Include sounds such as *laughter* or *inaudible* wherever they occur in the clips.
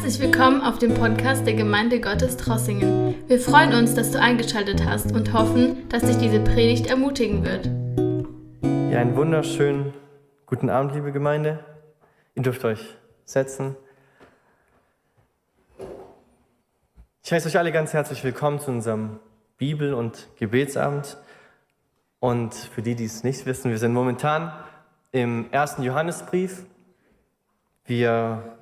Herzlich willkommen auf dem Podcast der Gemeinde Gottes Trossingen. Wir freuen uns, dass du eingeschaltet hast und hoffen, dass dich diese Predigt ermutigen wird. Ja, einen wunderschönen guten Abend, liebe Gemeinde. Ihr dürft euch setzen. Ich heiße euch alle ganz herzlich willkommen zu unserem Bibel- und Gebetsabend. Und für die, die es nicht wissen, wir sind momentan im ersten Johannesbrief. Wir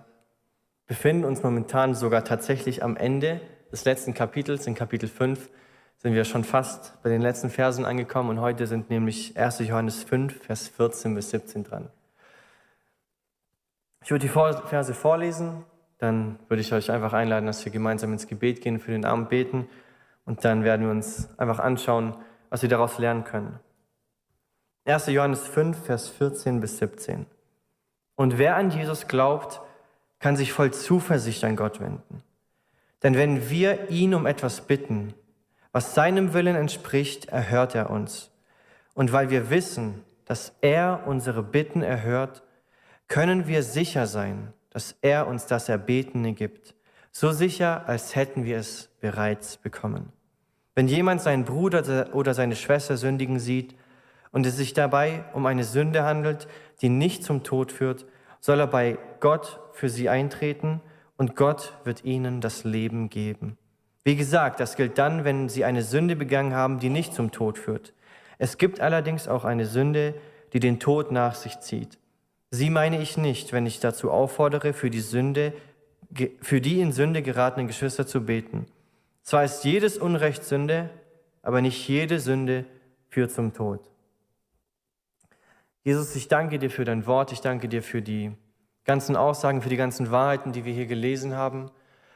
befinden uns momentan sogar tatsächlich am Ende des letzten Kapitels. In Kapitel 5 sind wir schon fast bei den letzten Versen angekommen und heute sind nämlich 1. Johannes 5, Vers 14 bis 17 dran. Ich würde die Verse vorlesen, dann würde ich euch einfach einladen, dass wir gemeinsam ins Gebet gehen, für den Abend beten und dann werden wir uns einfach anschauen, was wir daraus lernen können. 1. Johannes 5, Vers 14 bis 17. Und wer an Jesus glaubt, kann sich voll Zuversicht an Gott wenden. Denn wenn wir ihn um etwas bitten, was seinem Willen entspricht, erhört er uns. Und weil wir wissen, dass er unsere Bitten erhört, können wir sicher sein, dass er uns das Erbetene gibt. So sicher, als hätten wir es bereits bekommen. Wenn jemand seinen Bruder oder seine Schwester sündigen sieht und es sich dabei um eine Sünde handelt, die nicht zum Tod führt, soll er bei Gott für sie eintreten und Gott wird ihnen das Leben geben. Wie gesagt, das gilt dann, wenn sie eine Sünde begangen haben, die nicht zum Tod führt. Es gibt allerdings auch eine Sünde, die den Tod nach sich zieht. Sie meine ich nicht, wenn ich dazu auffordere, für die Sünde, für die in Sünde geratenen Geschwister zu beten. Zwar ist jedes Unrecht Sünde, aber nicht jede Sünde führt zum Tod. Jesus, ich danke dir für dein Wort, ich danke dir für die ganzen Aussagen, für die ganzen Wahrheiten, die wir hier gelesen haben.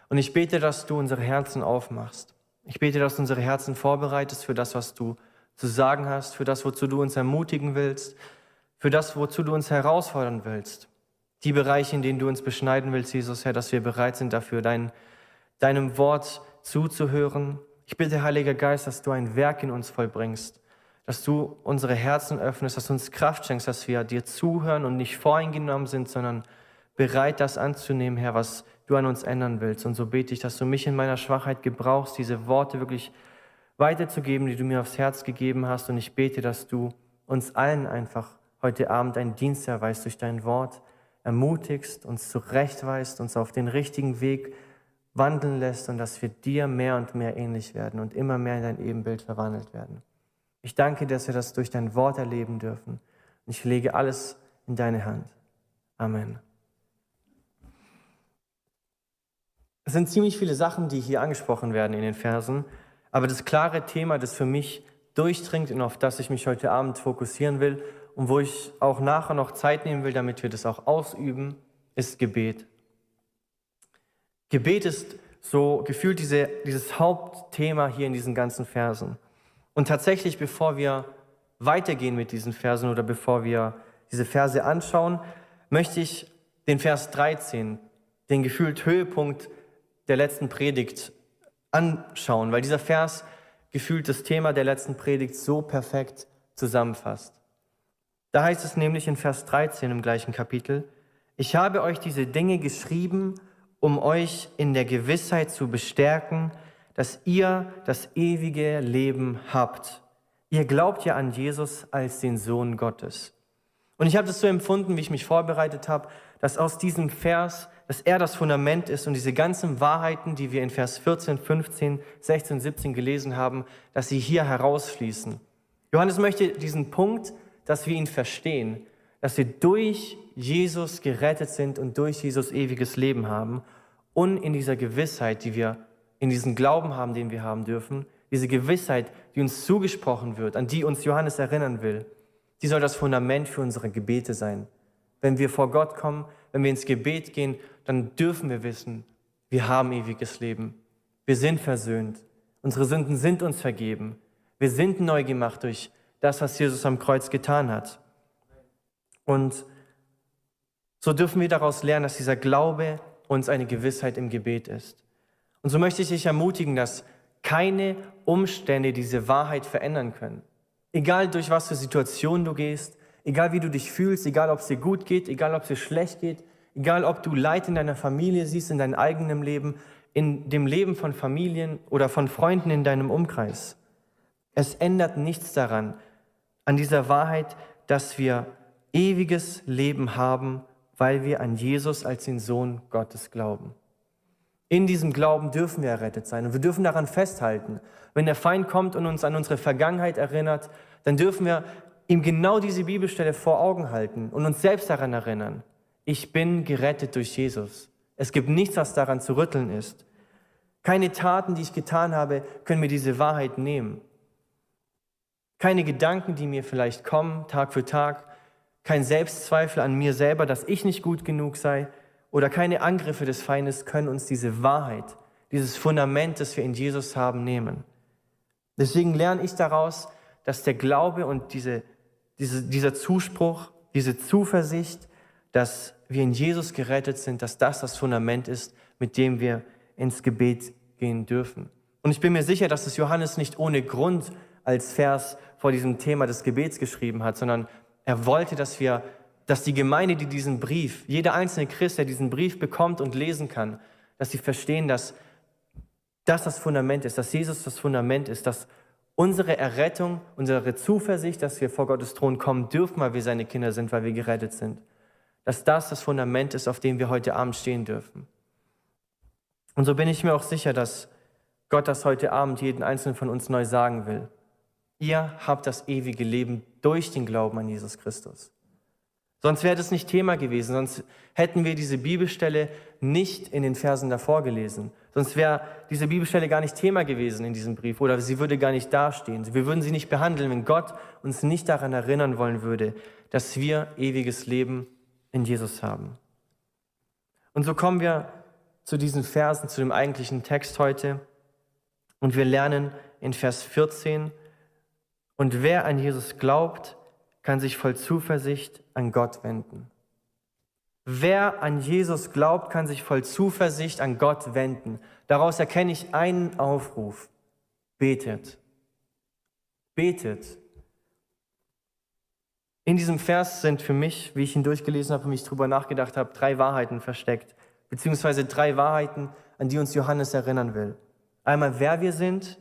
Und ich bete, dass du unsere Herzen aufmachst. Ich bete, dass du unsere Herzen vorbereitest für das, was du zu sagen hast, für das, wozu du uns ermutigen willst, für das, wozu du uns herausfordern willst. Die Bereiche, in denen du uns beschneiden willst, Jesus, Herr, dass wir bereit sind dafür, dein, deinem Wort zuzuhören. Ich bitte, Heiliger Geist, dass du ein Werk in uns vollbringst, dass du unsere Herzen öffnest, dass du uns Kraft schenkst, dass wir dir zuhören und nicht voreingenommen sind, sondern bereit, das anzunehmen, Herr, was du an uns ändern willst. Und so bete ich, dass du mich in meiner Schwachheit gebrauchst, diese Worte wirklich weiterzugeben, die du mir aufs Herz gegeben hast. Und ich bete, dass du uns allen einfach heute Abend einen Dienst erweist durch dein Wort, ermutigst, uns zurechtweist, uns auf den richtigen Weg wandeln lässt und dass wir dir mehr und mehr ähnlich werden und immer mehr in dein Ebenbild verwandelt werden. Ich danke, dass wir das durch dein Wort erleben dürfen. Und ich lege alles in deine Hand. Amen. Es sind ziemlich viele Sachen, die hier angesprochen werden in den Versen, aber das klare Thema, das für mich durchdringt und auf das ich mich heute Abend fokussieren will und wo ich auch nachher noch Zeit nehmen will, damit wir das auch ausüben, ist Gebet. Gebet ist so gefühlt diese, dieses Hauptthema hier in diesen ganzen Versen. Und tatsächlich, bevor wir weitergehen mit diesen Versen oder bevor wir diese Verse anschauen, möchte ich den Vers 13, den gefühlt Höhepunkt der letzten Predigt, anschauen, weil dieser Vers gefühlt das Thema der letzten Predigt so perfekt zusammenfasst. Da heißt es nämlich in Vers 13 im gleichen Kapitel, ich habe euch diese Dinge geschrieben, um euch in der Gewissheit zu bestärken, dass ihr das ewige Leben habt. Ihr glaubt ja an Jesus als den Sohn Gottes. Und ich habe das so empfunden, wie ich mich vorbereitet habe, dass aus diesem Vers, dass er das Fundament ist und diese ganzen Wahrheiten, die wir in Vers 14, 15, 16, 17 gelesen haben, dass sie hier herausfließen. Johannes möchte diesen Punkt, dass wir ihn verstehen, dass wir durch Jesus gerettet sind und durch Jesus ewiges Leben haben und in dieser Gewissheit, die wir in diesen Glauben haben, den wir haben dürfen, diese Gewissheit, die uns zugesprochen wird, an die uns Johannes erinnern will, die soll das Fundament für unsere Gebete sein. Wenn wir vor Gott kommen, wenn wir ins Gebet gehen, dann dürfen wir wissen, wir haben ewiges Leben. Wir sind versöhnt. Unsere Sünden sind uns vergeben. Wir sind neu gemacht durch das, was Jesus am Kreuz getan hat. Und so dürfen wir daraus lernen, dass dieser Glaube uns eine Gewissheit im Gebet ist. Und so möchte ich dich ermutigen, dass keine Umstände diese Wahrheit verändern können. Egal durch was für Situationen du gehst, egal wie du dich fühlst, egal ob es dir gut geht, egal ob es dir schlecht geht, egal ob du Leid in deiner Familie siehst, in deinem eigenen Leben, in dem Leben von Familien oder von Freunden in deinem Umkreis. Es ändert nichts daran, an dieser Wahrheit, dass wir ewiges Leben haben, weil wir an Jesus als den Sohn Gottes glauben. In diesem Glauben dürfen wir errettet sein und wir dürfen daran festhalten. Wenn der Feind kommt und uns an unsere Vergangenheit erinnert, dann dürfen wir ihm genau diese Bibelstelle vor Augen halten und uns selbst daran erinnern. Ich bin gerettet durch Jesus. Es gibt nichts, was daran zu rütteln ist. Keine Taten, die ich getan habe, können mir diese Wahrheit nehmen. Keine Gedanken, die mir vielleicht kommen, Tag für Tag. Kein Selbstzweifel an mir selber, dass ich nicht gut genug sei oder keine Angriffe des Feindes können uns diese Wahrheit, dieses Fundament, das wir in Jesus haben, nehmen. Deswegen lerne ich daraus, dass der Glaube und diese, diese, dieser Zuspruch, diese Zuversicht, dass wir in Jesus gerettet sind, dass das das Fundament ist, mit dem wir ins Gebet gehen dürfen. Und ich bin mir sicher, dass es Johannes nicht ohne Grund als Vers vor diesem Thema des Gebets geschrieben hat, sondern er wollte, dass wir dass die Gemeinde, die diesen Brief, jeder einzelne Christ, der diesen Brief bekommt und lesen kann, dass sie verstehen, dass das das Fundament ist, dass Jesus das Fundament ist, dass unsere Errettung, unsere Zuversicht, dass wir vor Gottes Thron kommen dürfen, weil wir seine Kinder sind, weil wir gerettet sind, dass das das Fundament ist, auf dem wir heute Abend stehen dürfen. Und so bin ich mir auch sicher, dass Gott das heute Abend jeden einzelnen von uns neu sagen will. Ihr habt das ewige Leben durch den Glauben an Jesus Christus. Sonst wäre das nicht Thema gewesen, sonst hätten wir diese Bibelstelle nicht in den Versen davor gelesen. Sonst wäre diese Bibelstelle gar nicht Thema gewesen in diesem Brief oder sie würde gar nicht dastehen. Wir würden sie nicht behandeln, wenn Gott uns nicht daran erinnern wollen würde, dass wir ewiges Leben in Jesus haben. Und so kommen wir zu diesen Versen, zu dem eigentlichen Text heute. Und wir lernen in Vers 14, und wer an Jesus glaubt, kann sich voll Zuversicht an Gott wenden. Wer an Jesus glaubt, kann sich voll Zuversicht an Gott wenden. Daraus erkenne ich einen Aufruf. Betet. Betet. In diesem Vers sind für mich, wie ich ihn durchgelesen habe und mich darüber nachgedacht habe, drei Wahrheiten versteckt, beziehungsweise drei Wahrheiten, an die uns Johannes erinnern will. Einmal, wer wir sind,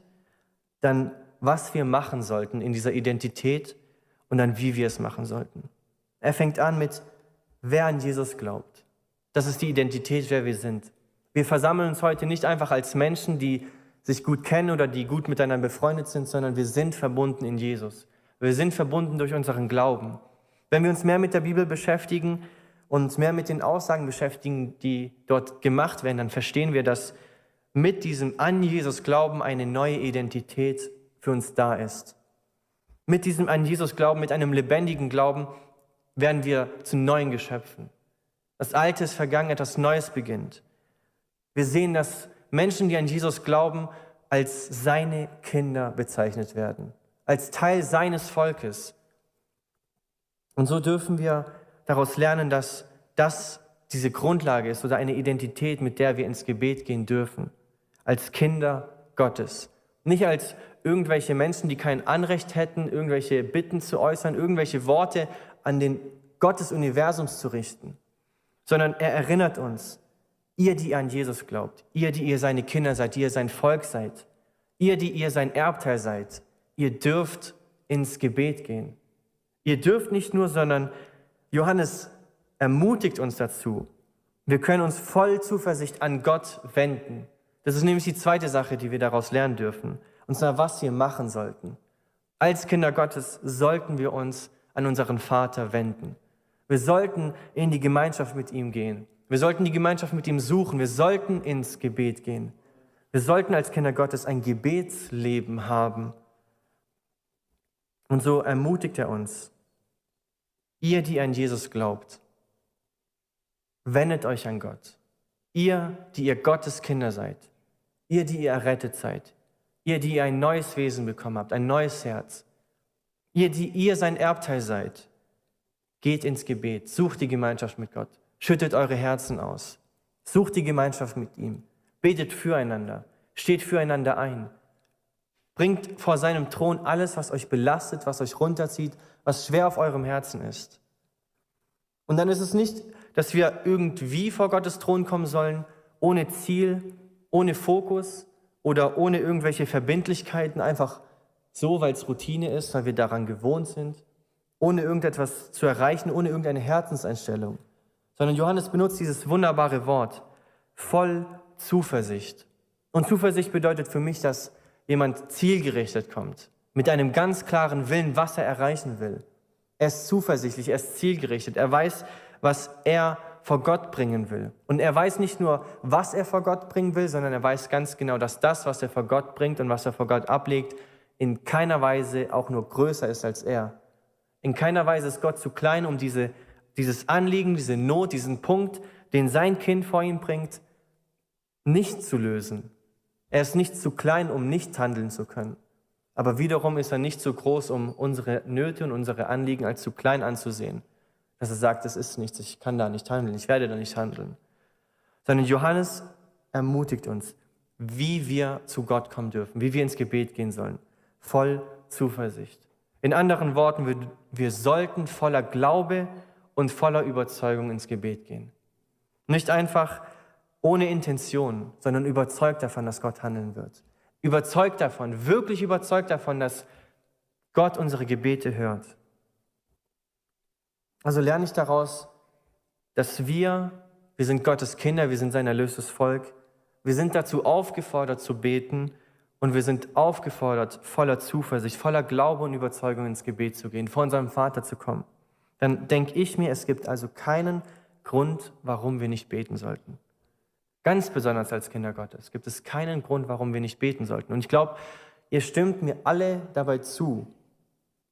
dann, was wir machen sollten in dieser Identität und dann, wie wir es machen sollten. Er fängt an mit, wer an Jesus glaubt. Das ist die Identität, wer wir sind. Wir versammeln uns heute nicht einfach als Menschen, die sich gut kennen oder die gut miteinander befreundet sind, sondern wir sind verbunden in Jesus. Wir sind verbunden durch unseren Glauben. Wenn wir uns mehr mit der Bibel beschäftigen und uns mehr mit den Aussagen beschäftigen, die dort gemacht werden, dann verstehen wir, dass mit diesem an Jesus Glauben eine neue Identität für uns da ist. Mit diesem an Jesus Glauben, mit einem lebendigen Glauben werden wir zu neuen Geschöpfen. Das Alte ist vergangen, etwas Neues beginnt. Wir sehen, dass Menschen, die an Jesus glauben, als seine Kinder bezeichnet werden, als Teil seines Volkes. Und so dürfen wir daraus lernen, dass das diese Grundlage ist oder eine Identität, mit der wir ins Gebet gehen dürfen, als Kinder Gottes. Nicht als irgendwelche Menschen, die kein Anrecht hätten, irgendwelche Bitten zu äußern, irgendwelche Worte an den Gott des Universums zu richten, sondern er erinnert uns, ihr, die an Jesus glaubt, ihr, die ihr seine Kinder seid, die ihr sein Volk seid, ihr, die ihr sein Erbteil seid, ihr dürft ins Gebet gehen. Ihr dürft nicht nur, sondern Johannes ermutigt uns dazu. Wir können uns voll Zuversicht an Gott wenden. Das ist nämlich die zweite Sache, die wir daraus lernen dürfen und zwar was wir machen sollten. Als Kinder Gottes sollten wir uns an unseren Vater wenden. Wir sollten in die Gemeinschaft mit ihm gehen. Wir sollten die Gemeinschaft mit ihm suchen. Wir sollten ins Gebet gehen. Wir sollten als Kinder Gottes ein Gebetsleben haben. Und so ermutigt er uns, ihr, die an Jesus glaubt, wendet euch an Gott. Ihr, die ihr Gottes Kinder seid. Ihr, die ihr errettet seid. Ihr, die ihr ein neues Wesen bekommen habt, ein neues Herz. Ihr, die ihr sein Erbteil seid, geht ins Gebet, sucht die Gemeinschaft mit Gott, schüttet eure Herzen aus, sucht die Gemeinschaft mit ihm, betet füreinander, steht füreinander ein. Bringt vor seinem Thron alles, was euch belastet, was euch runterzieht, was schwer auf eurem Herzen ist. Und dann ist es nicht dass wir irgendwie vor Gottes Thron kommen sollen, ohne Ziel, ohne Fokus oder ohne irgendwelche Verbindlichkeiten, einfach so, weil es Routine ist, weil wir daran gewohnt sind, ohne irgendetwas zu erreichen, ohne irgendeine Herzenseinstellung. Sondern Johannes benutzt dieses wunderbare Wort, voll Zuversicht. Und Zuversicht bedeutet für mich, dass jemand zielgerichtet kommt, mit einem ganz klaren Willen, was er erreichen will. Er ist zuversichtlich, er ist zielgerichtet, er weiß, was er vor Gott bringen will. Und er weiß nicht nur, was er vor Gott bringen will, sondern er weiß ganz genau, dass das, was er vor Gott bringt und was er vor Gott ablegt, in keiner Weise auch nur größer ist als er. In keiner Weise ist Gott zu klein, um diese, dieses Anliegen, diese Not, diesen Punkt, den sein Kind vor ihm bringt, nicht zu lösen. Er ist nicht zu klein, um nicht handeln zu können. Aber wiederum ist er nicht zu groß, um unsere Nöte und unsere Anliegen als zu klein anzusehen. Dass er sagt, das ist nichts, ich kann da nicht handeln, ich werde da nicht handeln. Sondern Johannes ermutigt uns, wie wir zu Gott kommen dürfen, wie wir ins Gebet gehen sollen. Voll Zuversicht. In anderen Worten, wir, wir sollten voller Glaube und voller Überzeugung ins Gebet gehen. Nicht einfach ohne Intention, sondern überzeugt davon, dass Gott handeln wird. Überzeugt davon, wirklich überzeugt davon, dass Gott unsere Gebete hört. Also lerne ich daraus, dass wir, wir sind Gottes Kinder, wir sind sein erlöstes Volk, wir sind dazu aufgefordert zu beten und wir sind aufgefordert, voller Zuversicht, voller Glaube und Überzeugung ins Gebet zu gehen, vor unserem Vater zu kommen. Dann denke ich mir, es gibt also keinen Grund, warum wir nicht beten sollten. Ganz besonders als Kinder Gottes gibt es keinen Grund, warum wir nicht beten sollten. Und ich glaube, ihr stimmt mir alle dabei zu.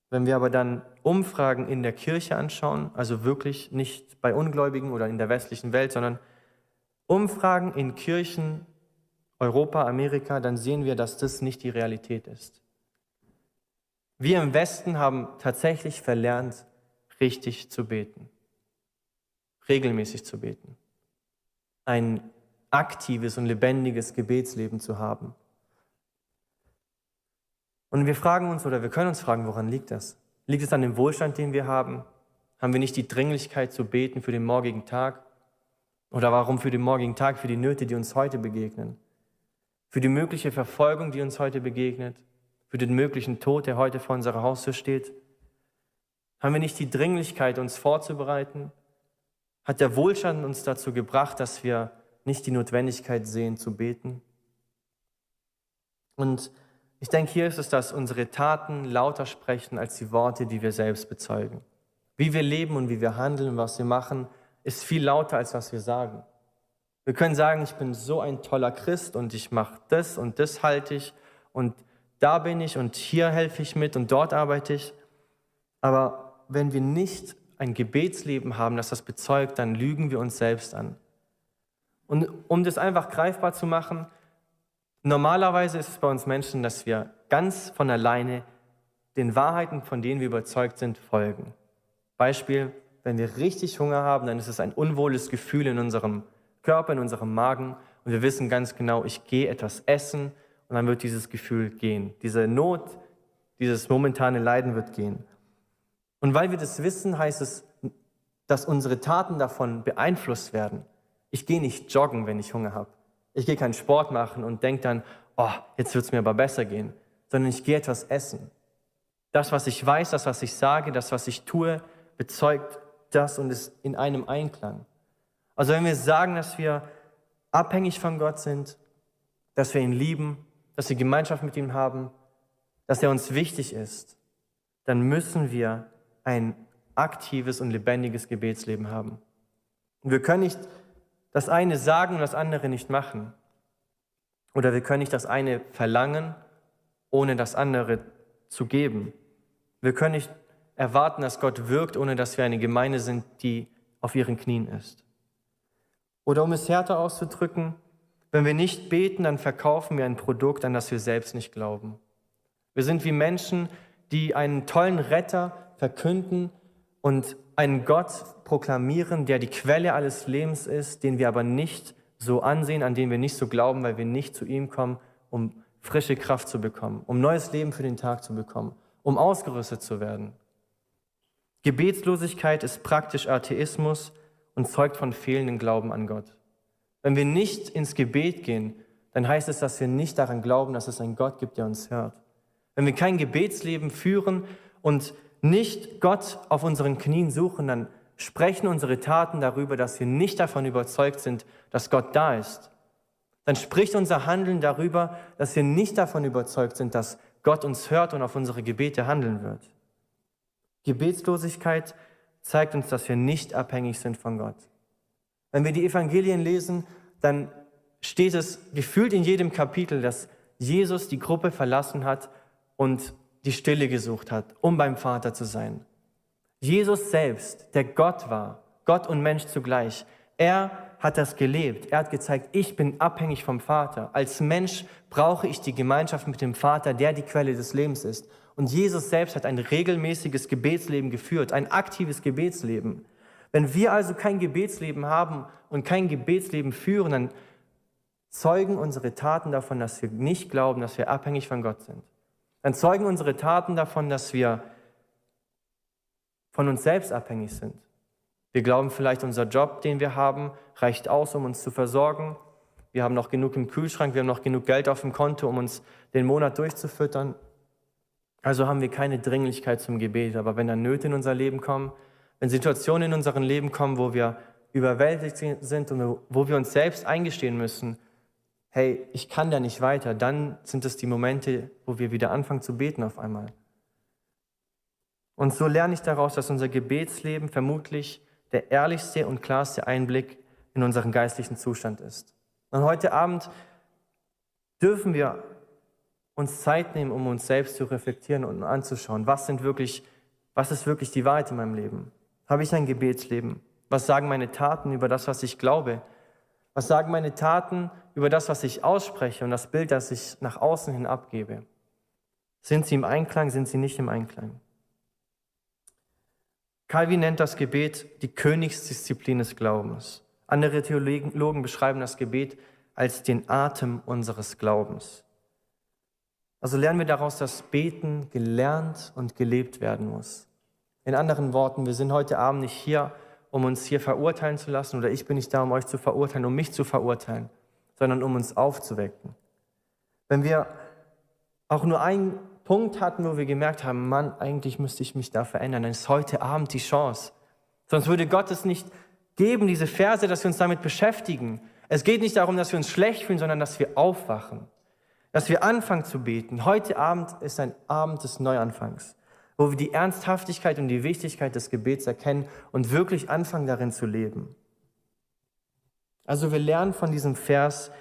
Wenn wir aber dann Umfragen in der Kirche anschauen, also wirklich nicht bei Ungläubigen oder in der westlichen Welt, sondern Umfragen in Kirchen Europa, Amerika, dann sehen wir, dass das nicht die Realität ist. Wir im Westen haben tatsächlich verlernt, richtig zu beten, regelmäßig zu beten. Ein aktives und lebendiges Gebetsleben zu haben. Und wir fragen uns oder wir können uns fragen, woran liegt das? Liegt es an dem Wohlstand, den wir haben? Haben wir nicht die Dringlichkeit zu beten für den morgigen Tag? Oder warum für den morgigen Tag, für die Nöte, die uns heute begegnen? Für die mögliche Verfolgung, die uns heute begegnet? Für den möglichen Tod, der heute vor unserer Haustür steht? Haben wir nicht die Dringlichkeit, uns vorzubereiten? Hat der Wohlstand uns dazu gebracht, dass wir nicht die Notwendigkeit sehen zu beten. Und ich denke, hier ist es, dass unsere Taten lauter sprechen als die Worte, die wir selbst bezeugen. Wie wir leben und wie wir handeln und was wir machen, ist viel lauter als was wir sagen. Wir können sagen, ich bin so ein toller Christ und ich mache das und das halte ich und da bin ich und hier helfe ich mit und dort arbeite ich. Aber wenn wir nicht ein Gebetsleben haben, das das bezeugt, dann lügen wir uns selbst an. Und um das einfach greifbar zu machen, normalerweise ist es bei uns Menschen, dass wir ganz von alleine den Wahrheiten, von denen wir überzeugt sind, folgen. Beispiel, wenn wir richtig Hunger haben, dann ist es ein unwohles Gefühl in unserem Körper, in unserem Magen und wir wissen ganz genau, ich gehe etwas essen und dann wird dieses Gefühl gehen. Diese Not, dieses momentane Leiden wird gehen. Und weil wir das wissen, heißt es, dass unsere Taten davon beeinflusst werden. Ich gehe nicht joggen, wenn ich Hunger habe. Ich gehe keinen Sport machen und denke dann, oh, jetzt wird es mir aber besser gehen, sondern ich gehe etwas essen. Das, was ich weiß, das, was ich sage, das, was ich tue, bezeugt das und ist in einem Einklang. Also wenn wir sagen, dass wir abhängig von Gott sind, dass wir ihn lieben, dass wir Gemeinschaft mit ihm haben, dass er uns wichtig ist, dann müssen wir ein aktives und lebendiges Gebetsleben haben. Und wir können nicht das eine sagen und das andere nicht machen. Oder wir können nicht das eine verlangen, ohne das andere zu geben. Wir können nicht erwarten, dass Gott wirkt, ohne dass wir eine Gemeinde sind, die auf ihren Knien ist. Oder um es härter auszudrücken, wenn wir nicht beten, dann verkaufen wir ein Produkt, an das wir selbst nicht glauben. Wir sind wie Menschen, die einen tollen Retter verkünden und einen Gott proklamieren, der die Quelle alles Lebens ist, den wir aber nicht so ansehen, an den wir nicht so glauben, weil wir nicht zu ihm kommen, um frische Kraft zu bekommen, um neues Leben für den Tag zu bekommen, um ausgerüstet zu werden. Gebetslosigkeit ist praktisch Atheismus und zeugt von fehlendem Glauben an Gott. Wenn wir nicht ins Gebet gehen, dann heißt es, dass wir nicht daran glauben, dass es einen Gott gibt, der uns hört. Wenn wir kein Gebetsleben führen und nicht Gott auf unseren Knien suchen, dann sprechen unsere Taten darüber, dass wir nicht davon überzeugt sind, dass Gott da ist. Dann spricht unser Handeln darüber, dass wir nicht davon überzeugt sind, dass Gott uns hört und auf unsere Gebete handeln wird. Gebetslosigkeit zeigt uns, dass wir nicht abhängig sind von Gott. Wenn wir die Evangelien lesen, dann steht es gefühlt in jedem Kapitel, dass Jesus die Gruppe verlassen hat und die Stille gesucht hat, um beim Vater zu sein. Jesus selbst, der Gott war, Gott und Mensch zugleich, er hat das gelebt. Er hat gezeigt, ich bin abhängig vom Vater. Als Mensch brauche ich die Gemeinschaft mit dem Vater, der die Quelle des Lebens ist. Und Jesus selbst hat ein regelmäßiges Gebetsleben geführt, ein aktives Gebetsleben. Wenn wir also kein Gebetsleben haben und kein Gebetsleben führen, dann zeugen unsere Taten davon, dass wir nicht glauben, dass wir abhängig von Gott sind. Dann zeugen unsere Taten davon, dass wir von uns selbst abhängig sind. Wir glauben vielleicht, unser Job, den wir haben, reicht aus, um uns zu versorgen. Wir haben noch genug im Kühlschrank, wir haben noch genug Geld auf dem Konto, um uns den Monat durchzufüttern. Also haben wir keine Dringlichkeit zum Gebet. Aber wenn dann Nöte in unser Leben kommen, wenn Situationen in unserem Leben kommen, wo wir überwältigt sind und wo wir uns selbst eingestehen müssen, hey, ich kann da nicht weiter, dann sind es die Momente, wo wir wieder anfangen zu beten auf einmal. Und so lerne ich daraus, dass unser Gebetsleben vermutlich der ehrlichste und klarste Einblick in unseren geistlichen Zustand ist. Und heute Abend dürfen wir uns Zeit nehmen, um uns selbst zu reflektieren und anzuschauen, was sind wirklich, was ist wirklich die Wahrheit in meinem Leben? Habe ich ein Gebetsleben? Was sagen meine Taten über das, was ich glaube? Was sagen meine Taten über das, was ich ausspreche und das Bild, das ich nach außen hin abgebe? Sind sie im Einklang, sind sie nicht im Einklang? Calvin nennt das Gebet die Königsdisziplin des Glaubens. Andere Theologen beschreiben das Gebet als den Atem unseres Glaubens. Also lernen wir daraus, dass Beten gelernt und gelebt werden muss. In anderen Worten, wir sind heute Abend nicht hier, um uns hier verurteilen zu lassen, oder ich bin nicht da, um euch zu verurteilen, um mich zu verurteilen, sondern um uns aufzuwecken. Wenn wir auch nur einen Punkt hatten, wo wir gemerkt haben, Mann, eigentlich müsste ich mich da verändern, dann ist heute Abend die Chance. Sonst würde Gott es nicht geben, diese Verse, dass wir uns damit beschäftigen. Es geht nicht darum, dass wir uns schlecht fühlen, sondern dass wir aufwachen, dass wir anfangen zu beten. Heute Abend ist ein Abend des Neuanfangs, wo wir die Ernsthaftigkeit und die Wichtigkeit des Gebets erkennen und wirklich anfangen darin zu leben. Also wir lernen von diesem Vers,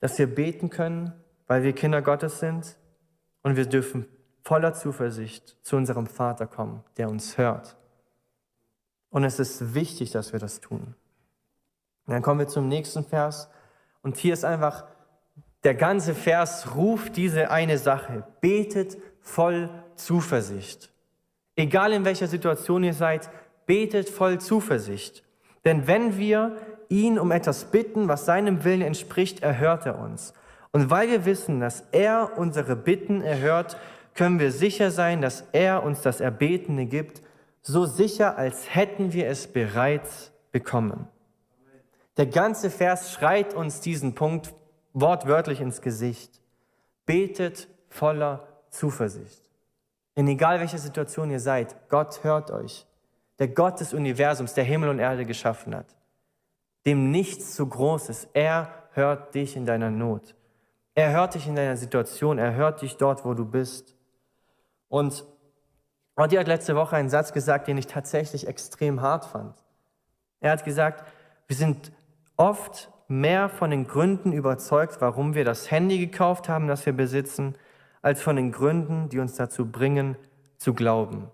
dass wir beten können, weil wir Kinder Gottes sind und wir dürfen voller Zuversicht zu unserem Vater kommen, der uns hört. Und es ist wichtig, dass wir das tun. Und dann kommen wir zum nächsten Vers. Und hier ist einfach, der ganze Vers ruft diese eine Sache. Betet voll Zuversicht. Egal in welcher Situation ihr seid, betet voll Zuversicht. Denn wenn wir ihn um etwas bitten, was seinem Willen entspricht, erhört er uns. Und weil wir wissen, dass er unsere Bitten erhört, können wir sicher sein, dass er uns das Erbetene gibt, so sicher, als hätten wir es bereits bekommen. Der ganze Vers schreit uns diesen Punkt wortwörtlich ins Gesicht. Betet voller Zuversicht. In egal welcher Situation ihr seid, Gott hört euch. Der Gott des Universums, der Himmel und Erde geschaffen hat, dem nichts zu groß ist, er hört dich in deiner Not. Er hört dich in deiner Situation, er hört dich dort, wo du bist. Und Otti hat letzte Woche einen Satz gesagt, den ich tatsächlich extrem hart fand. Er hat gesagt, wir sind oft mehr von den Gründen überzeugt, warum wir das Handy gekauft haben, das wir besitzen, als von den Gründen, die uns dazu bringen, zu glauben.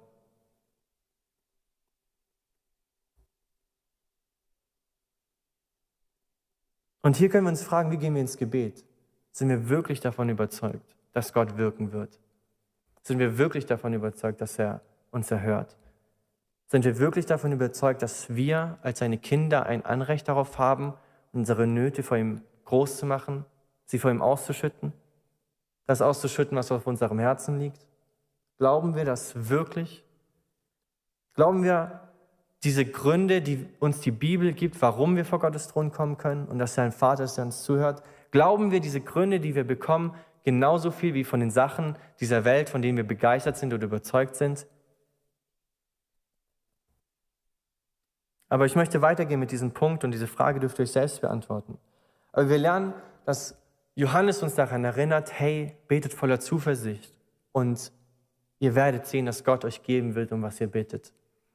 Und hier können wir uns fragen, wie gehen wir ins Gebet? Sind wir wirklich davon überzeugt, dass Gott wirken wird? Sind wir wirklich davon überzeugt, dass er uns erhört? Sind wir wirklich davon überzeugt, dass wir als seine Kinder ein Anrecht darauf haben, unsere Nöte vor ihm groß zu machen, sie vor ihm auszuschütten, das auszuschütten, was auf unserem Herzen liegt? Glauben wir das wirklich? Glauben wir diese Gründe, die uns die Bibel gibt, warum wir vor Gottes Thron kommen können und dass er ein Vater ist, der uns zuhört, glauben wir diese Gründe, die wir bekommen, genauso viel wie von den Sachen dieser Welt, von denen wir begeistert sind oder überzeugt sind? Aber ich möchte weitergehen mit diesem Punkt und diese Frage dürft ihr euch selbst beantworten. Aber wir lernen, dass Johannes uns daran erinnert, hey, betet voller Zuversicht und ihr werdet sehen, dass Gott euch geben wird, um was ihr bittet.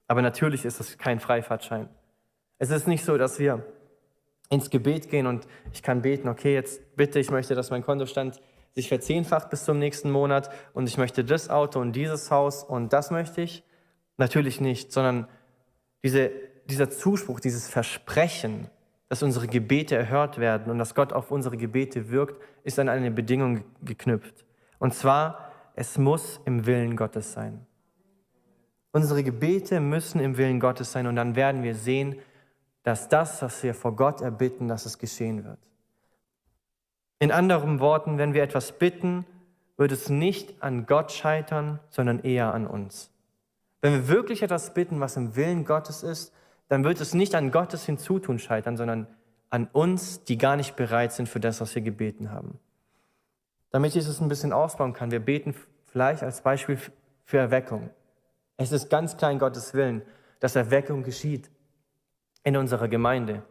Aber natürlich ist es kein Freifahrtschein. Es ist nicht so, dass wir ins Gebet gehen und ich kann beten, okay, jetzt bitte, ich möchte, dass mein Kontostand sich verzehnfacht bis zum nächsten Monat und ich möchte das Auto und dieses Haus und das möchte ich. Natürlich nicht, sondern diese, dieser Zuspruch, dieses Versprechen, dass unsere Gebete erhört werden und dass Gott auf unsere Gebete wirkt, ist an eine Bedingung geknüpft. Und zwar, es muss im Willen Gottes sein. Unsere Gebete müssen im Willen Gottes sein und dann werden wir sehen, dass das, was wir vor Gott erbitten, dass es geschehen wird. In anderen Worten, wenn wir etwas bitten, wird es nicht an Gott scheitern, sondern eher an uns. Wenn wir wirklich etwas bitten, was im Willen Gottes ist, dann wird es nicht an Gottes Hinzutun scheitern, sondern an uns, die gar nicht bereit sind für das, was wir gebeten haben. Damit ich es ein bisschen ausbauen kann, wir beten vielleicht als Beispiel für Erweckung. Es ist ganz klein Gottes Willen, dass Erweckung geschieht in unserer Gemeinde,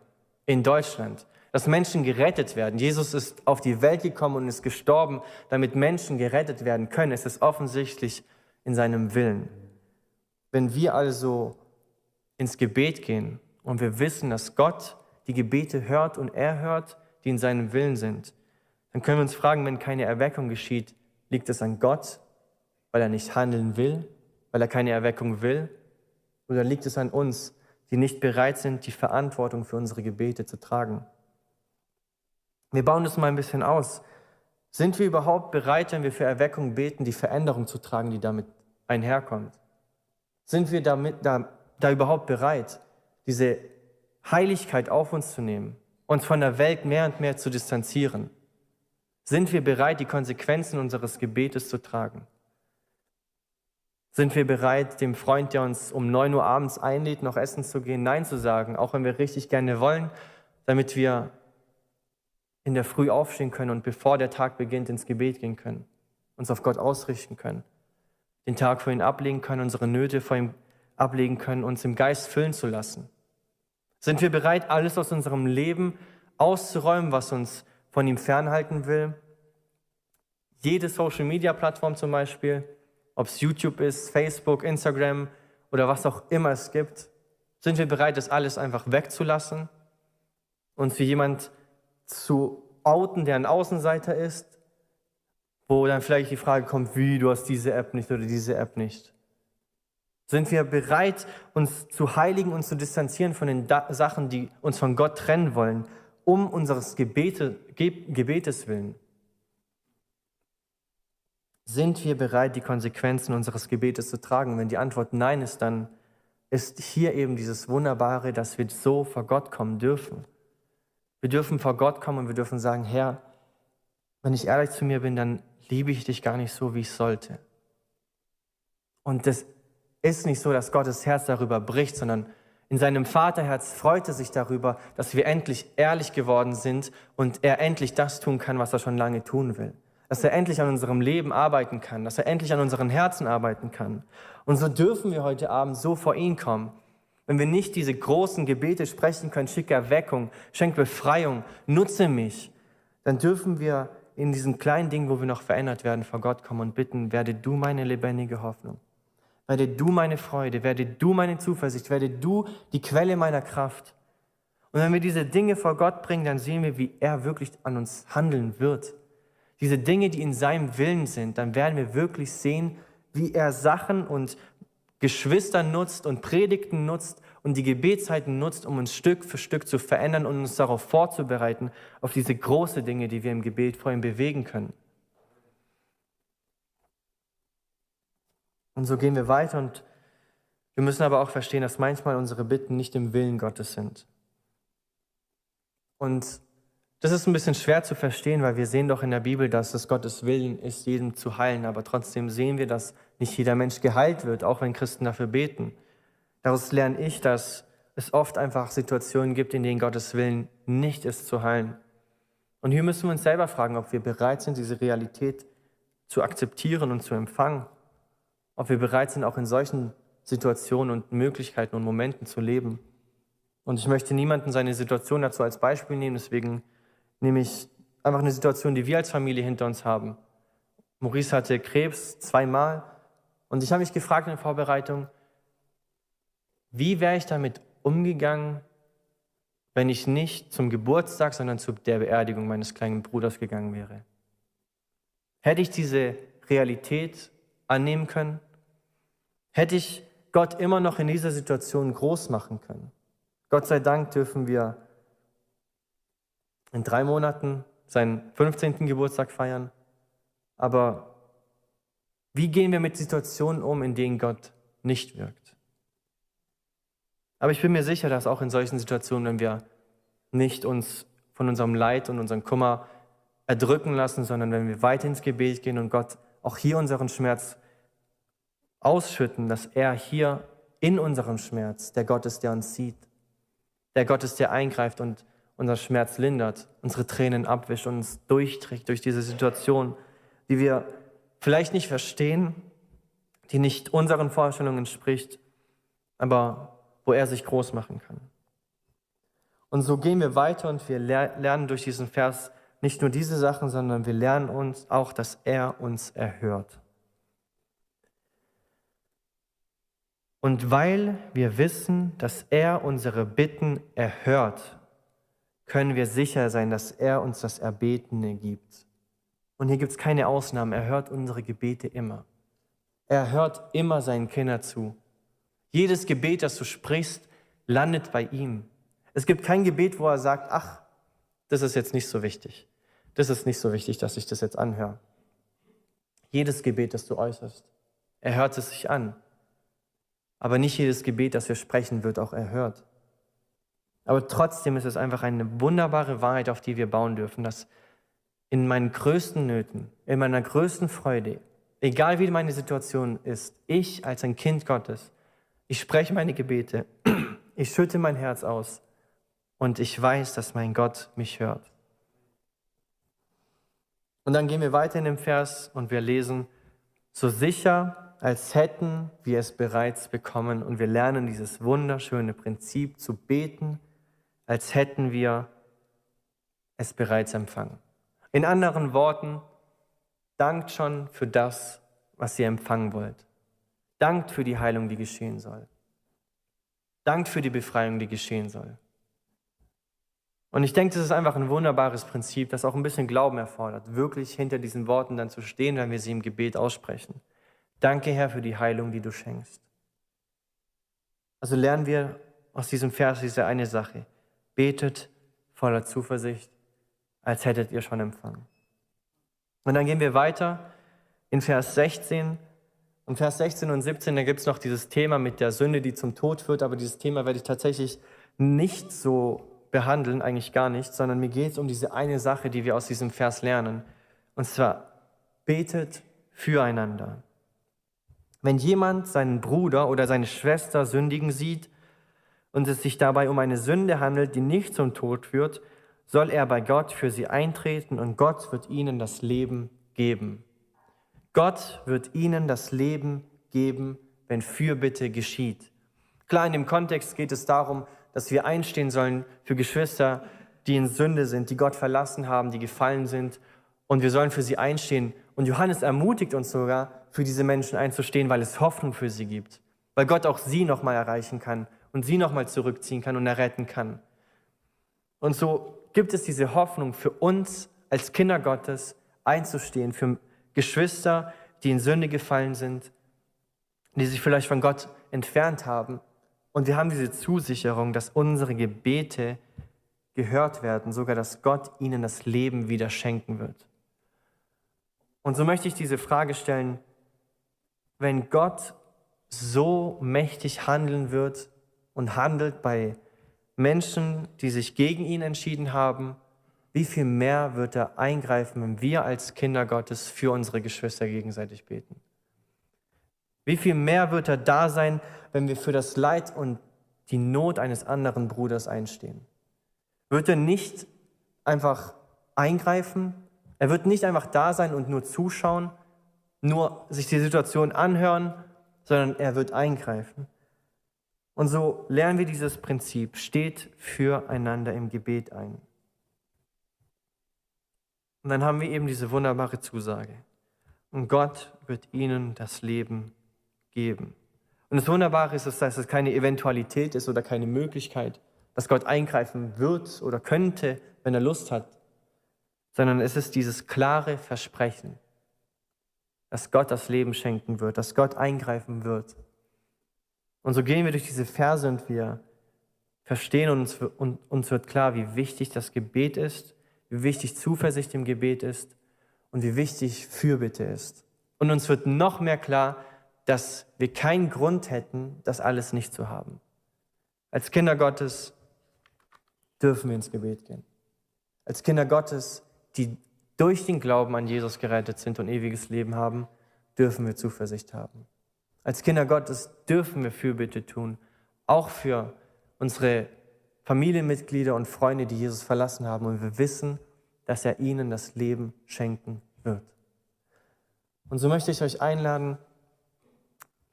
in Deutschland, dass Menschen gerettet werden. Jesus ist auf die Welt gekommen und ist gestorben, damit Menschen gerettet werden können. Es ist offensichtlich in seinem Willen. Wenn wir also ins Gebet gehen und wir wissen, dass Gott die Gebete hört und er hört, die in seinem Willen sind, dann können wir uns fragen, wenn keine Erweckung geschieht, liegt es an Gott, weil er nicht handeln will weil er keine Erweckung will? Oder liegt es an uns, die nicht bereit sind, die Verantwortung für unsere Gebete zu tragen? Wir bauen das mal ein bisschen aus. Sind wir überhaupt bereit, wenn wir für Erweckung beten, die Veränderung zu tragen, die damit einherkommt? Sind wir damit, da, da überhaupt bereit, diese Heiligkeit auf uns zu nehmen, uns von der Welt mehr und mehr zu distanzieren? Sind wir bereit, die Konsequenzen unseres Gebetes zu tragen? Sind wir bereit, dem Freund, der uns um 9 Uhr abends einlädt, noch essen zu gehen, Nein zu sagen, auch wenn wir richtig gerne wollen, damit wir in der Früh aufstehen können und bevor der Tag beginnt, ins Gebet gehen können, uns auf Gott ausrichten können, den Tag vor ihm ablegen können, unsere Nöte vor ihm ablegen können, uns im Geist füllen zu lassen? Sind wir bereit, alles aus unserem Leben auszuräumen, was uns von ihm fernhalten will? Jede Social-Media-Plattform zum Beispiel, ob es YouTube ist, Facebook, Instagram oder was auch immer es gibt, sind wir bereit, das alles einfach wegzulassen, uns wie jemand zu outen, der ein Außenseiter ist, wo dann vielleicht die Frage kommt, wie, du hast diese App nicht oder diese App nicht. Sind wir bereit, uns zu heiligen und zu distanzieren von den Sachen, die uns von Gott trennen wollen, um unseres Gebete, Ge Gebetes willen? Sind wir bereit, die Konsequenzen unseres Gebetes zu tragen? Wenn die Antwort Nein ist, dann ist hier eben dieses Wunderbare, dass wir so vor Gott kommen dürfen. Wir dürfen vor Gott kommen und wir dürfen sagen, Herr, wenn ich ehrlich zu mir bin, dann liebe ich dich gar nicht so, wie ich sollte. Und das ist nicht so, dass Gottes Herz darüber bricht, sondern in seinem Vaterherz freut er sich darüber, dass wir endlich ehrlich geworden sind und er endlich das tun kann, was er schon lange tun will dass er endlich an unserem Leben arbeiten kann, dass er endlich an unseren Herzen arbeiten kann. Und so dürfen wir heute Abend so vor ihn kommen. Wenn wir nicht diese großen Gebete sprechen können, schicke Erweckung, schenk Befreiung, nutze mich, dann dürfen wir in diesen kleinen Dingen, wo wir noch verändert werden, vor Gott kommen und bitten, werde du meine lebendige Hoffnung. Werde du meine Freude, werde du meine Zuversicht, werde du die Quelle meiner Kraft. Und wenn wir diese Dinge vor Gott bringen, dann sehen wir, wie er wirklich an uns handeln wird diese Dinge, die in seinem Willen sind, dann werden wir wirklich sehen, wie er Sachen und Geschwister nutzt und Predigten nutzt und die Gebetszeiten nutzt, um uns Stück für Stück zu verändern und uns darauf vorzubereiten, auf diese großen Dinge, die wir im Gebet vor ihm bewegen können. Und so gehen wir weiter und wir müssen aber auch verstehen, dass manchmal unsere Bitten nicht im Willen Gottes sind. Und das ist ein bisschen schwer zu verstehen, weil wir sehen doch in der Bibel, dass es Gottes Willen ist, jeden zu heilen. Aber trotzdem sehen wir, dass nicht jeder Mensch geheilt wird, auch wenn Christen dafür beten. Daraus lerne ich, dass es oft einfach Situationen gibt, in denen Gottes Willen nicht ist zu heilen. Und hier müssen wir uns selber fragen, ob wir bereit sind, diese Realität zu akzeptieren und zu empfangen. Ob wir bereit sind, auch in solchen Situationen und Möglichkeiten und Momenten zu leben. Und ich möchte niemanden seine Situation dazu als Beispiel nehmen, deswegen nehme ich einfach eine Situation, die wir als Familie hinter uns haben. Maurice hatte Krebs zweimal und ich habe mich gefragt in der Vorbereitung, wie wäre ich damit umgegangen, wenn ich nicht zum Geburtstag, sondern zu der Beerdigung meines kleinen Bruders gegangen wäre? Hätte ich diese Realität annehmen können? Hätte ich Gott immer noch in dieser Situation groß machen können? Gott sei Dank dürfen wir in drei Monaten seinen 15. Geburtstag feiern. Aber wie gehen wir mit Situationen um, in denen Gott nicht wirkt? Aber ich bin mir sicher, dass auch in solchen Situationen, wenn wir nicht uns von unserem Leid und unserem Kummer erdrücken lassen, sondern wenn wir weiter ins Gebet gehen und Gott auch hier unseren Schmerz ausschütten, dass er hier in unserem Schmerz der Gott ist, der uns sieht, der Gott ist, der eingreift und unser Schmerz lindert, unsere Tränen abwischt und uns durchträgt durch diese Situation, die wir vielleicht nicht verstehen, die nicht unseren Vorstellungen entspricht, aber wo er sich groß machen kann. Und so gehen wir weiter und wir lernen durch diesen Vers nicht nur diese Sachen, sondern wir lernen uns auch, dass er uns erhört. Und weil wir wissen, dass er unsere Bitten erhört, können wir sicher sein, dass er uns das Erbetene gibt. Und hier gibt es keine Ausnahmen. Er hört unsere Gebete immer. Er hört immer seinen Kindern zu. Jedes Gebet, das du sprichst, landet bei ihm. Es gibt kein Gebet, wo er sagt, ach, das ist jetzt nicht so wichtig. Das ist nicht so wichtig, dass ich das jetzt anhöre. Jedes Gebet, das du äußerst, er hört es sich an. Aber nicht jedes Gebet, das wir sprechen, wird auch erhört. Aber trotzdem ist es einfach eine wunderbare Wahrheit, auf die wir bauen dürfen, dass in meinen größten Nöten, in meiner größten Freude, egal wie meine Situation ist, ich als ein Kind Gottes, ich spreche meine Gebete, *clears throat* ich schütte mein Herz aus und ich weiß, dass mein Gott mich hört. Und dann gehen wir weiter in dem Vers und wir lesen, so sicher als hätten wir es bereits bekommen und wir lernen dieses wunderschöne Prinzip zu beten, als hätten wir es bereits empfangen. In anderen Worten, dankt schon für das, was ihr empfangen wollt. Dankt für die Heilung, die geschehen soll. Dankt für die Befreiung, die geschehen soll. Und ich denke, das ist einfach ein wunderbares Prinzip, das auch ein bisschen Glauben erfordert, wirklich hinter diesen Worten dann zu stehen, wenn wir sie im Gebet aussprechen. Danke, Herr, für die Heilung, die du schenkst. Also lernen wir aus diesem Vers diese eine Sache. Betet voller Zuversicht, als hättet ihr schon empfangen. Und dann gehen wir weiter in Vers 16. Und Vers 16 und 17, da gibt es noch dieses Thema mit der Sünde, die zum Tod führt, aber dieses Thema werde ich tatsächlich nicht so behandeln, eigentlich gar nicht, sondern mir geht es um diese eine Sache, die wir aus diesem Vers lernen. Und zwar, betet füreinander. Wenn jemand seinen Bruder oder seine Schwester sündigen sieht und es sich dabei um eine Sünde handelt, die nicht zum Tod führt, soll er bei Gott für sie eintreten und Gott wird ihnen das Leben geben. Gott wird ihnen das Leben geben, wenn Fürbitte geschieht. Klar, in dem Kontext geht es darum, dass wir einstehen sollen für Geschwister, die in Sünde sind, die Gott verlassen haben, die gefallen sind. Und wir sollen für sie einstehen. Und Johannes ermutigt uns sogar, für diese Menschen einzustehen, weil es Hoffnung für sie gibt, weil Gott auch sie nochmal erreichen kann und sie nochmal zurückziehen kann und erretten kann. Und so gibt es diese Hoffnung für uns als Kinder Gottes einzustehen, für Geschwister, die in Sünde gefallen sind, die sich vielleicht von Gott entfernt haben. Und wir haben diese Zusicherung, dass unsere Gebete gehört werden, sogar dass Gott ihnen das Leben wieder schenken wird. Und so möchte ich diese Frage stellen, wenn Gott so mächtig handeln wird und handelt bei Menschen, die sich gegen ihn entschieden haben, wie viel mehr wird er eingreifen, wenn wir als Kinder Gottes für unsere Geschwister gegenseitig beten? Wie viel mehr wird er da sein, wenn wir für das Leid und die Not eines anderen Bruders einstehen? Wird er nicht einfach eingreifen? Er wird nicht einfach da sein und nur zuschauen, nur sich die Situation anhören, sondern er wird eingreifen. Und so lernen wir dieses Prinzip, steht füreinander im Gebet ein. Und dann haben wir eben diese wunderbare Zusage. Und Gott wird ihnen das Leben geben. Und das Wunderbare ist, dass es keine Eventualität ist oder keine Möglichkeit, dass Gott eingreifen wird oder könnte, wenn er Lust hat, sondern es ist dieses klare Versprechen, dass Gott das Leben schenken wird, dass Gott eingreifen wird. Und so gehen wir durch diese Verse und wir verstehen und uns, und uns wird klar, wie wichtig das Gebet ist, wie wichtig Zuversicht im Gebet ist und wie wichtig Fürbitte ist. Und uns wird noch mehr klar, dass wir keinen Grund hätten, das alles nicht zu haben. Als Kinder Gottes dürfen wir ins Gebet gehen. Als Kinder Gottes, die durch den Glauben an Jesus gerettet sind und ewiges Leben haben, dürfen wir Zuversicht haben. Als Kinder Gottes dürfen wir Fürbitte tun, auch für unsere Familienmitglieder und Freunde, die Jesus verlassen haben. Und wir wissen, dass er ihnen das Leben schenken wird. Und so möchte ich euch einladen,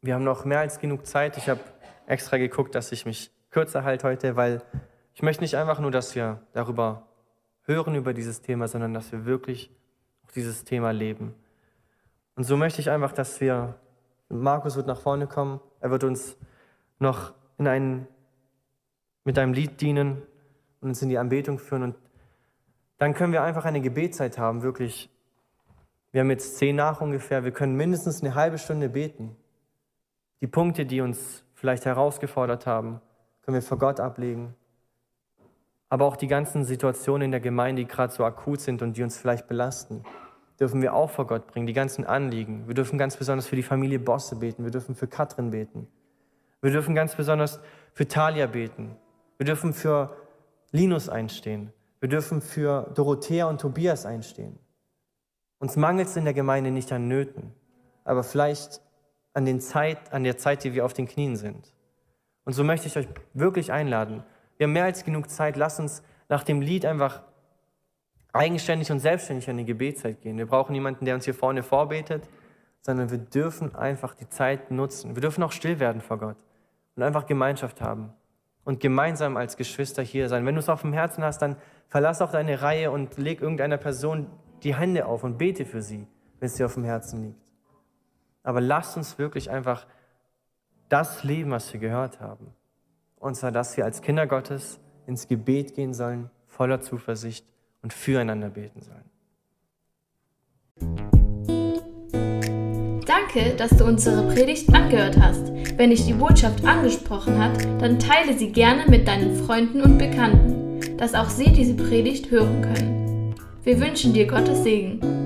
wir haben noch mehr als genug Zeit. Ich habe extra geguckt, dass ich mich kürzer halte heute, weil ich möchte nicht einfach nur, dass wir darüber hören, über dieses Thema, sondern dass wir wirklich auch dieses Thema leben. Und so möchte ich einfach, dass wir, Markus wird nach vorne kommen, er wird uns noch in einen, mit einem Lied dienen und uns in die Anbetung führen. Und dann können wir einfach eine Gebetszeit haben, wirklich. Wir haben jetzt zehn nach ungefähr, wir können mindestens eine halbe Stunde beten. Die Punkte, die uns vielleicht herausgefordert haben, können wir vor Gott ablegen. Aber auch die ganzen Situationen in der Gemeinde, die gerade so akut sind und die uns vielleicht belasten, dürfen wir auch vor Gott bringen. Die ganzen Anliegen. Wir dürfen ganz besonders für die Familie Bosse beten. Wir dürfen für Katrin beten. Wir dürfen ganz besonders für Talia beten. Wir dürfen für Linus einstehen. Wir dürfen für Dorothea und Tobias einstehen. Uns mangelt es in der Gemeinde nicht an Nöten, aber vielleicht an, den Zeit, an der Zeit, die wir auf den Knien sind. Und so möchte ich euch wirklich einladen. Wir haben mehr als genug Zeit. Lasst uns nach dem Lied einfach eigenständig und selbstständig an die Gebetszeit gehen. Wir brauchen niemanden, der uns hier vorne vorbetet, sondern wir dürfen einfach die Zeit nutzen. Wir dürfen auch still werden vor Gott und einfach Gemeinschaft haben und gemeinsam als Geschwister hier sein. Wenn du es auf dem Herzen hast, dann verlass auch deine Reihe und leg irgendeiner Person die Hände auf und bete für sie, wenn es dir auf dem Herzen liegt. Aber lasst uns wirklich einfach das leben, was wir gehört haben. Und zwar, dass wir als Kinder Gottes ins Gebet gehen sollen, voller Zuversicht und füreinander beten sollen. Danke, dass du unsere Predigt angehört hast. Wenn dich die Botschaft angesprochen hat, dann teile sie gerne mit deinen Freunden und Bekannten, dass auch sie diese Predigt hören können. Wir wünschen dir Gottes Segen.